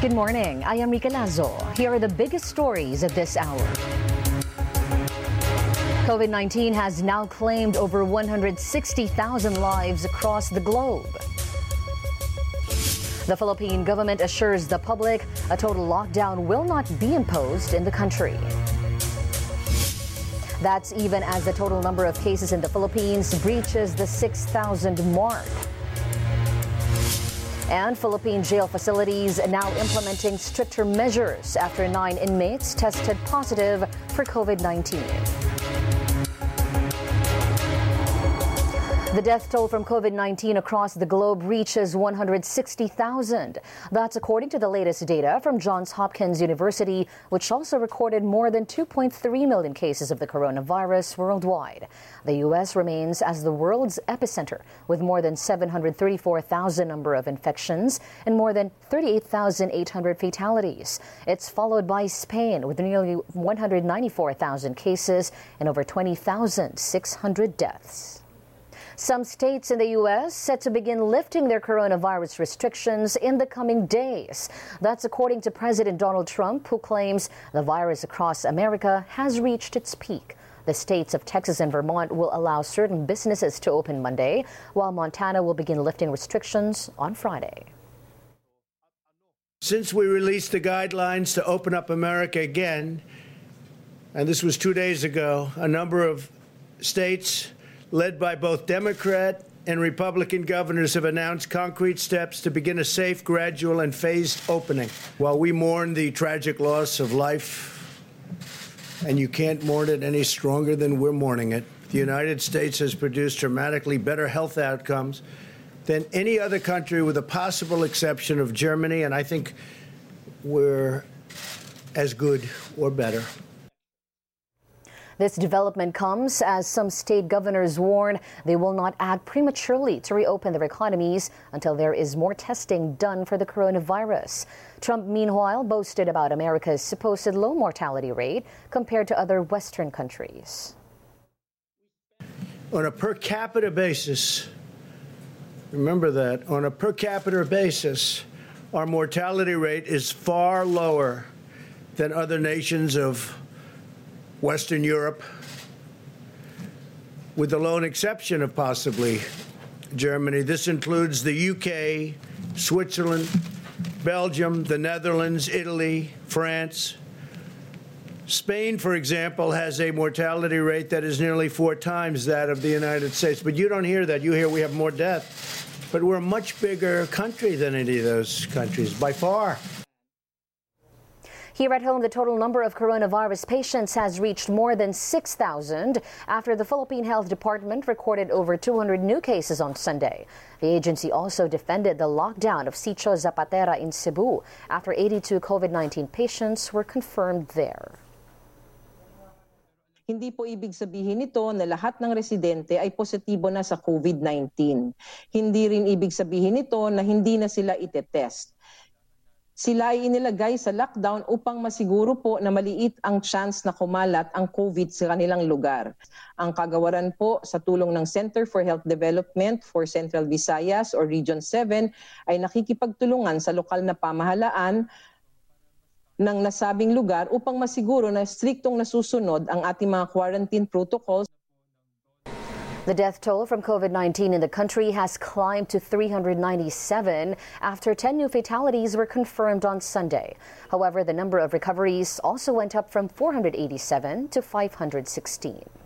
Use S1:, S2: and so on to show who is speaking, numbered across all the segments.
S1: Good morning. I am Rica Lazo. Here are the biggest stories of this hour. COVID 19 has now claimed over 160,000 lives across the globe. The Philippine government assures the public a total lockdown will not be imposed in the country. That's even as the total number of cases in the Philippines breaches the 6,000 mark. And Philippine jail facilities now implementing stricter measures after nine inmates tested positive for COVID 19. The death toll from COVID 19 across the globe reaches 160,000. That's according to the latest data from Johns Hopkins University, which also recorded more than 2.3 million cases of the coronavirus worldwide. The U.S. remains as the world's epicenter, with more than 734,000 number of infections and more than 38,800 fatalities. It's followed by Spain, with nearly 194,000 cases and over 20,600 deaths. Some states in the U.S. set to begin lifting their coronavirus restrictions in the coming days. That's according to President Donald Trump, who claims the virus across America has reached its peak. The states of Texas and Vermont will allow certain businesses to open Monday, while Montana will begin lifting restrictions on Friday.
S2: Since we released the guidelines to open up America again, and this was two days ago, a number of states led by both Democrat and Republican governors, have announced concrete steps to begin a safe, gradual, and phased opening. While we mourn the tragic loss of life, and you can't mourn it any stronger than we're mourning it, the United States has produced dramatically better health outcomes than any other country, with the possible exception of Germany, and I think we're as good or better.
S1: This development comes as some state governors warn they will not act prematurely to reopen their economies until there is more testing done for the coronavirus. Trump, meanwhile, boasted about America's supposed low mortality rate compared to other Western countries.
S2: On a per capita basis, remember that, on a per capita basis, our mortality rate is far lower than other nations of Western Europe, with the lone exception of possibly Germany. This includes the UK, Switzerland, Belgium, the Netherlands, Italy, France. Spain, for example, has a mortality rate that is nearly four times that of the United States. But you don't hear that. You hear we have more death. But we're a much bigger country than any of those countries, by far.
S1: Here at home, the total number of coronavirus patients has reached more than 6,000 after the Philippine Health Department recorded over 200 new cases on Sunday. The agency also defended the lockdown of Sitio Zapatera in Cebu after 82 COVID-19 patients were confirmed there.
S3: Hindi po ibig sabihin nito na lahat ng residente ay positibo na sa COVID-19. Hindi rin ibig sabihin nito na hindi na sila itetest sila ay inilagay sa lockdown upang masiguro po na maliit ang chance na kumalat ang COVID sa kanilang lugar. Ang kagawaran po sa tulong ng Center for Health Development for Central Visayas or Region 7 ay nakikipagtulungan sa lokal na pamahalaan ng nasabing lugar upang masiguro na striktong nasusunod ang ating mga quarantine protocols.
S1: The death toll from COVID 19 in the country has climbed to 397 after 10 new fatalities were confirmed on Sunday. However, the number of recoveries also went up from 487 to 516.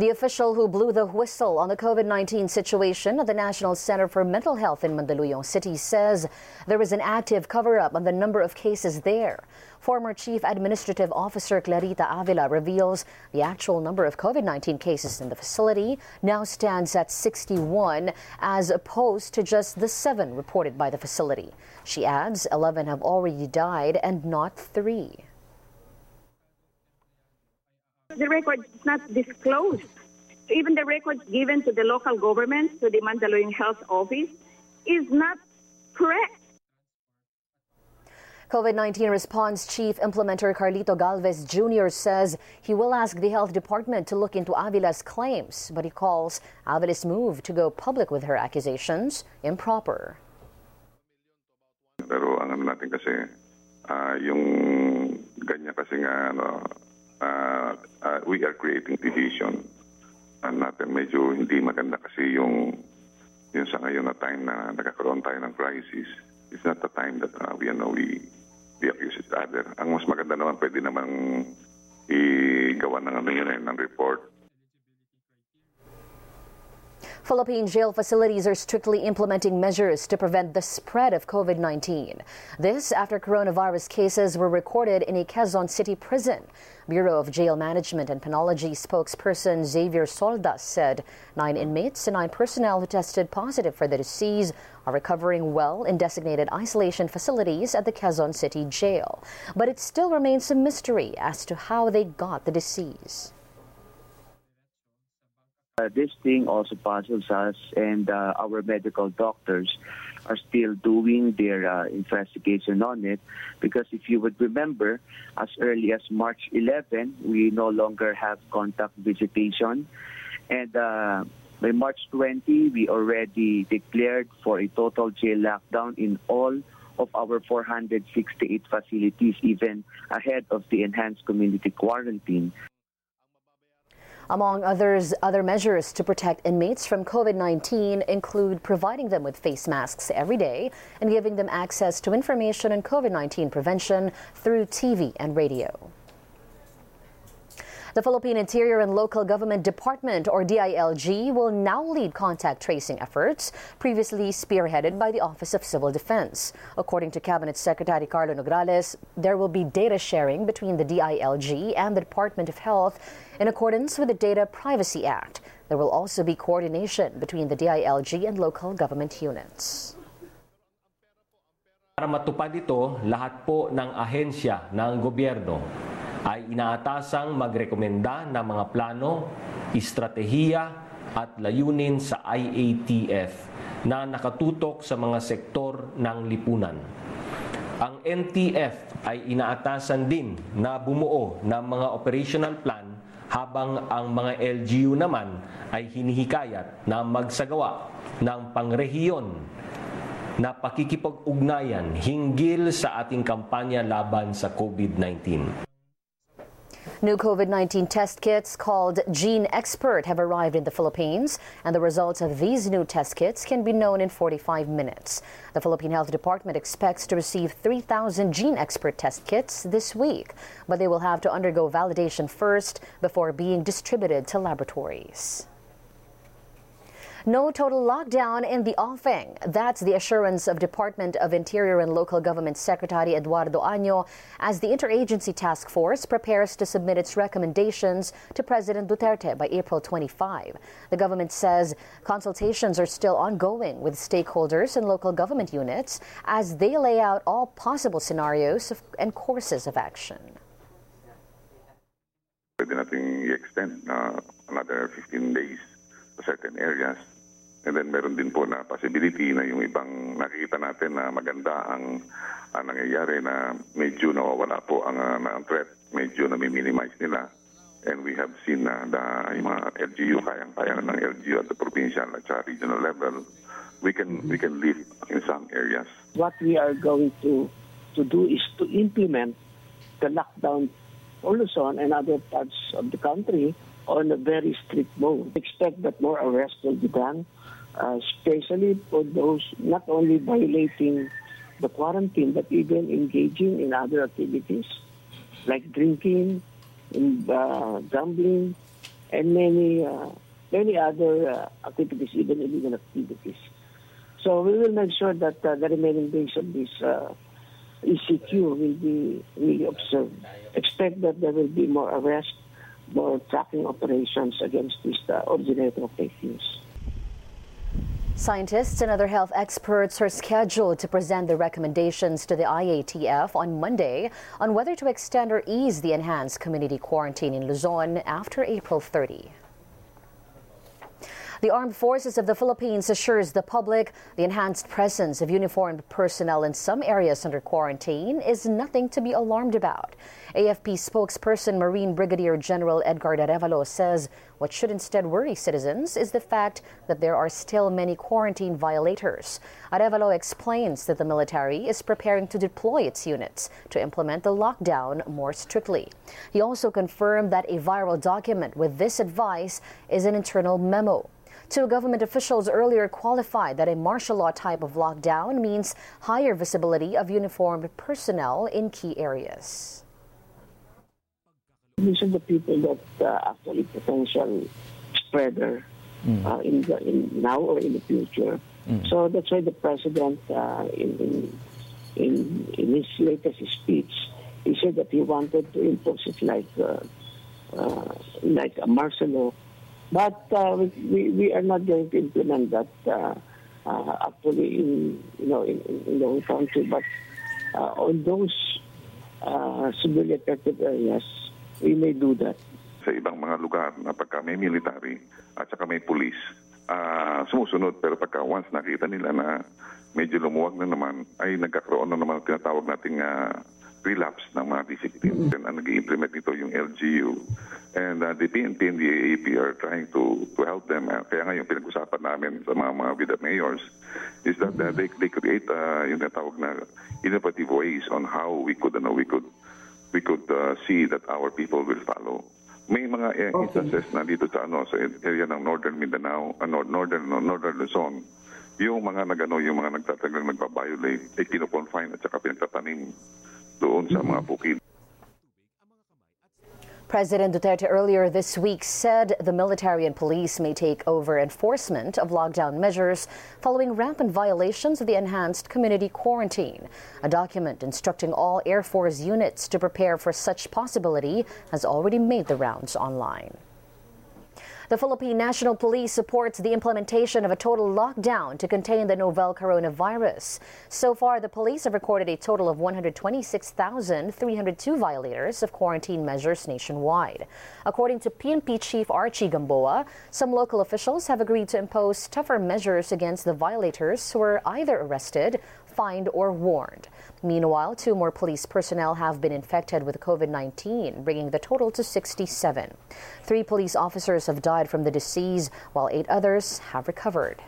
S1: The official who blew the whistle on the COVID 19 situation at the National Center for Mental Health in Mandaluyong City says there is an active cover up on the number of cases there. Former Chief Administrative Officer Clarita Avila reveals the actual number of COVID 19 cases in the facility now stands at 61, as opposed to just the seven reported by the facility. She adds 11 have already died and not three.
S4: The record is not disclosed. Even the records given to the local government, to the Mandaluyong Health Office, is not correct.
S1: COVID 19 response chief implementer Carlito Galvez Jr. says he will ask the health department to look into Avila's claims, but he calls Avila's move to go public with her accusations improper.
S5: Pero ang natin kasi uh, yung ganyan kasi nga ano, uh, uh, we are creating division natin medyo hindi maganda kasi yung yung sa ngayon na time na nagkakaroon tayo ng crisis it's not the time that uh, we know we we accuse each other. Ang mas maganda naman pwede namang igawa ng ano yun eh, ng report
S1: Philippine jail facilities are strictly implementing measures to prevent the spread of COVID 19. This after coronavirus cases were recorded in a Quezon City prison. Bureau of Jail Management and Penology spokesperson Xavier Soldas said nine inmates and nine personnel who tested positive for the disease are recovering well in designated isolation facilities at the Quezon City jail. But it still remains a mystery as to how they got the disease.
S6: Uh, this thing also puzzles us, and uh, our medical doctors are still doing their uh, investigation on it. Because if you would remember, as early as March 11, we no longer have contact visitation. And uh, by March 20, we already declared for a total jail lockdown in all of our 468 facilities, even ahead of the enhanced community quarantine.
S1: Among others, other measures to protect inmates from COVID 19 include providing them with face masks every day and giving them access to information on COVID 19 prevention through TV and radio. The Philippine Interior and Local Government Department, or DILG, will now lead contact tracing efforts previously spearheaded by the Office of Civil Defense. According to Cabinet Secretary Carlo Nograles, there will be data sharing between the DILG and the Department of Health in accordance with the Data Privacy Act. There will also be coordination between the DILG and local government units.
S7: Para matupad ito, lahat po ng ahensya ng gobyerno ay inaatasang magrekomenda ng mga plano, estratehiya at layunin sa IATF na nakatutok sa mga sektor ng lipunan. Ang NTF ay inaatasan din na bumuo ng mga operational plan habang ang mga LGU naman ay hinihikayat na magsagawa ng pangrehiyon na pakikipag-ugnayan hinggil sa ating kampanya laban sa COVID-19.
S1: New COVID 19 test kits called GeneXpert have arrived in the Philippines, and the results of these new test kits can be known in 45 minutes. The Philippine Health Department expects to receive 3,000 GeneXpert test kits this week, but they will have to undergo validation first before being distributed to laboratories. No total lockdown in the offing. That's the assurance of Department of Interior and Local Government Secretary Eduardo Año as the Interagency Task Force prepares to submit its recommendations to President Duterte by April 25. The government says consultations are still ongoing with stakeholders and local government units as they lay out all possible scenarios and courses of action.
S5: Pwede nating i-extend uh, another 15 days to certain areas. And then meron din po na possibility na yung ibang nakikita natin na maganda ang, ang nangyayari na medyo nawawala po ang, uh, ang threat, medyo na-minimize nila. And we have seen na uh, yung mga LGU, kayang-kaya ng LGU at the provincial at sa regional level, we can we can live in some areas.
S8: What we are going to to do is to implement the lockdown for Luzon and other parts of the country on a very strict mode. Expect that more arrests will be done, uh, especially for those not only violating the quarantine, but even engaging in other activities like drinking, uh, gambling, and many uh, many other uh, activities, even illegal activities. So we will make sure that uh, the remaining days of this uh, ECQ will be really observed. Expect that there will be more arrests more tracking operations against this uh, originator of fake news.
S1: Scientists and other health experts are scheduled to present their recommendations to the IATF on Monday on whether to extend or ease the enhanced community quarantine in Luzon after April 30. The Armed Forces of the Philippines assures the public the enhanced presence of uniformed personnel in some areas under quarantine is nothing to be alarmed about. AFP spokesperson Marine Brigadier General Edgar Arevalo says What should instead worry citizens is the fact that there are still many quarantine violators. Arevalo explains that the military is preparing to deploy its units to implement the lockdown more strictly. He also confirmed that a viral document with this advice is an internal memo. Two government officials earlier qualified that a martial law type of lockdown means higher visibility of uniformed personnel in key areas.
S8: These are the people that uh, actually potential spreader mm. uh, in, the, in now or in the future. Mm. So that's why the president, uh, in, in, in his latest speech, he said that he wanted to impose it like uh, uh, like a martial law but uh, we, we are not going to implement that uh, uh, actually in, you know, in, in the whole country. But uh, on those uh, severely affected areas, we may do that.
S5: Sa ibang mga lugar na pagka may military at saka may police, uh, sumusunod. Pero pagka once nakita nila na medyo lumuwag na naman, ay nagkakaroon na naman tinatawag nating uh, relapse ng mga discipline. Mm-hmm. And nag-implement ito yung LGU. And uh, the PNP and the AAP are trying to to help them. Uh, kaya nga yung pinag-usapan namin sa mga mga with the mayors is that uh, they, they create uh, yung natawag na innovative ways on how we could, ano, we could, we could uh, see that our people will follow. May mga uh, instances na dito sa ano sa area ng Northern Mindanao, uh, Northern Northern Luzon, yung mga nagano yung mga nagtatagang nagba-violate ay kino-confine at saka pinagtatanim doon sa mga bukid.
S1: President Duterte earlier this week said the military and police may take over enforcement of lockdown measures following rampant violations of the enhanced community quarantine. A document instructing all Air Force units to prepare for such possibility has already made the rounds online. The Philippine National Police supports the implementation of a total lockdown to contain the novel coronavirus. So far, the police have recorded a total of 126,302 violators of quarantine measures nationwide. According to PNP Chief Archie Gamboa, some local officials have agreed to impose tougher measures against the violators who were either arrested fined or warned. Meanwhile, two more police personnel have been infected with COVID 19, bringing the total to 67. Three police officers have died from the disease, while eight others have recovered.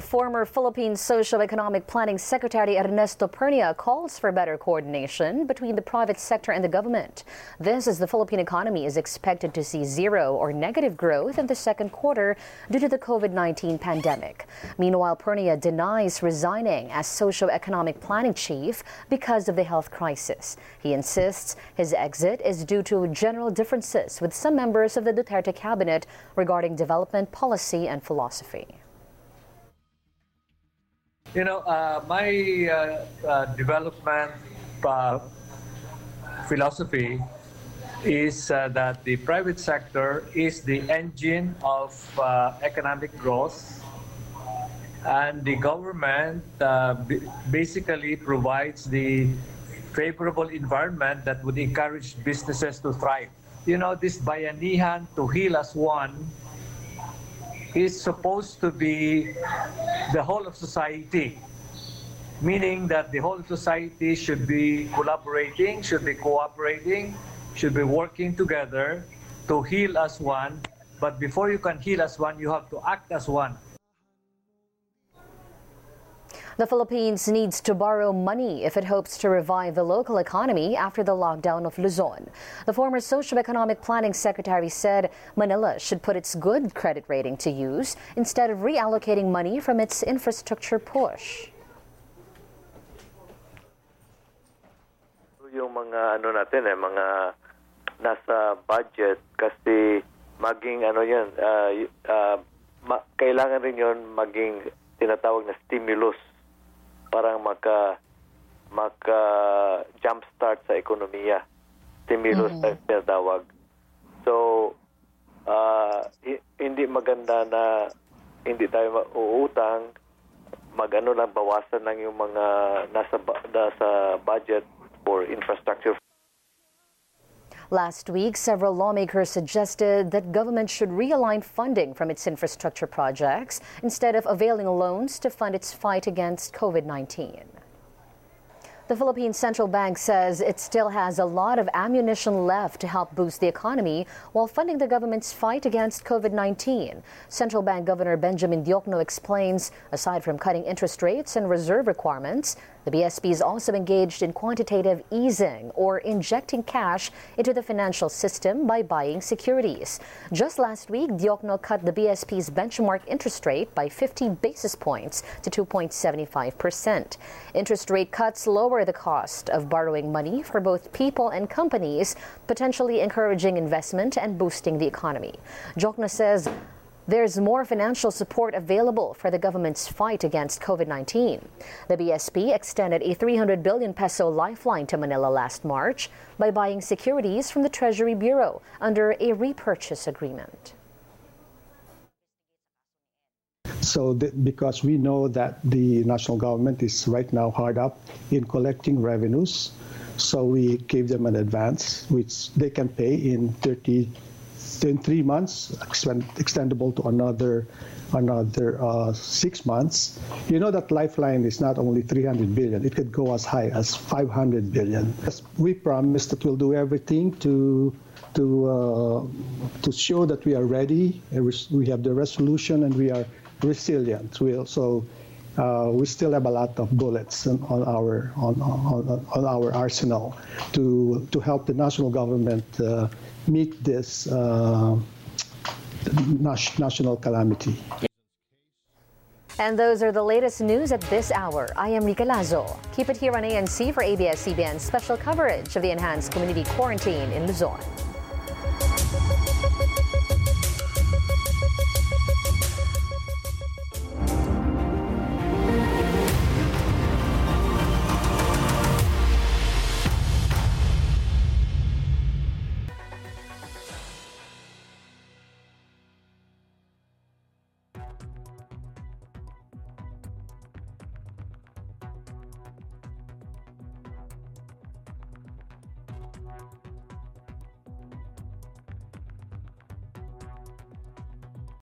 S1: Former Philippine Socio-Economic Planning Secretary Ernesto Pernia calls for better coordination between the private sector and the government. This as the Philippine economy is expected to see zero or negative growth in the second quarter due to the COVID-19 pandemic. Meanwhile, Pernia denies resigning as Socio-Economic Planning Chief because of the health crisis. He insists his exit is due to general differences with some members of the Duterte cabinet regarding development policy and philosophy.
S9: You know, uh, my uh, uh, development uh, philosophy is uh, that the private sector is the engine of uh, economic growth and the government basically provides the favorable environment that would encourage businesses to thrive. You know, this bayanihan to heal as one is supposed to be the whole of society, meaning that the whole society should be collaborating, should be cooperating, should be working together to heal as one. But before you can heal as one, you have to act as one.
S1: The Philippines needs to borrow money if it hopes to revive the local economy after the lockdown of Luzon. The former Socio-Economic Planning Secretary said Manila should put its good credit rating to use instead of reallocating money from its infrastructure push.
S10: Yung mga ano natin eh, mga nasa budget kasi maging ano yan, uh, uh, ma- kailangan rin yon maging tinatawag na stimulus parang maka maka jumpstart sa ekonomiya. Stimulus mm-hmm. na tinatawag. So, uh, hindi maganda na hindi tayo uutang, magano lang bawasan lang yung mga nasa nasa budget for infrastructure.
S1: Last week, several lawmakers suggested that government should realign funding from its infrastructure projects instead of availing loans to fund its fight against COVID 19. The Philippine Central Bank says it still has a lot of ammunition left to help boost the economy while funding the government's fight against COVID 19. Central Bank Governor Benjamin Diokno explains aside from cutting interest rates and reserve requirements, the BSP is also engaged in quantitative easing or injecting cash into the financial system by buying securities. Just last week, Diokno cut the BSP's benchmark interest rate by 50 basis points to 2.75%. Interest rate cuts lower the cost of borrowing money for both people and companies, potentially encouraging investment and boosting the economy. Diokno says there's more financial support available for the government's fight against COVID 19. The BSP extended a 300 billion peso lifeline to Manila last March by buying securities from the Treasury Bureau under a repurchase agreement.
S11: So, because we know that the national government is right now hard up in collecting revenues, so we gave them an advance, which they can pay in 30 in three months, extendable to another another uh, six months. You know that Lifeline is not only 300 billion; it could go as high as 500 billion. We promise that we'll do everything to to uh, to show that we are ready. We have the resolution and we are resilient. We also uh, we still have a lot of bullets on, on our on, on, on, our arsenal to to help the national government uh, meet this uh, national calamity.
S1: And those are the latest news at this hour. I am Rica Lazo. Keep it here on ANC for ABS-CBN's special coverage of the enhanced community quarantine in Luzon.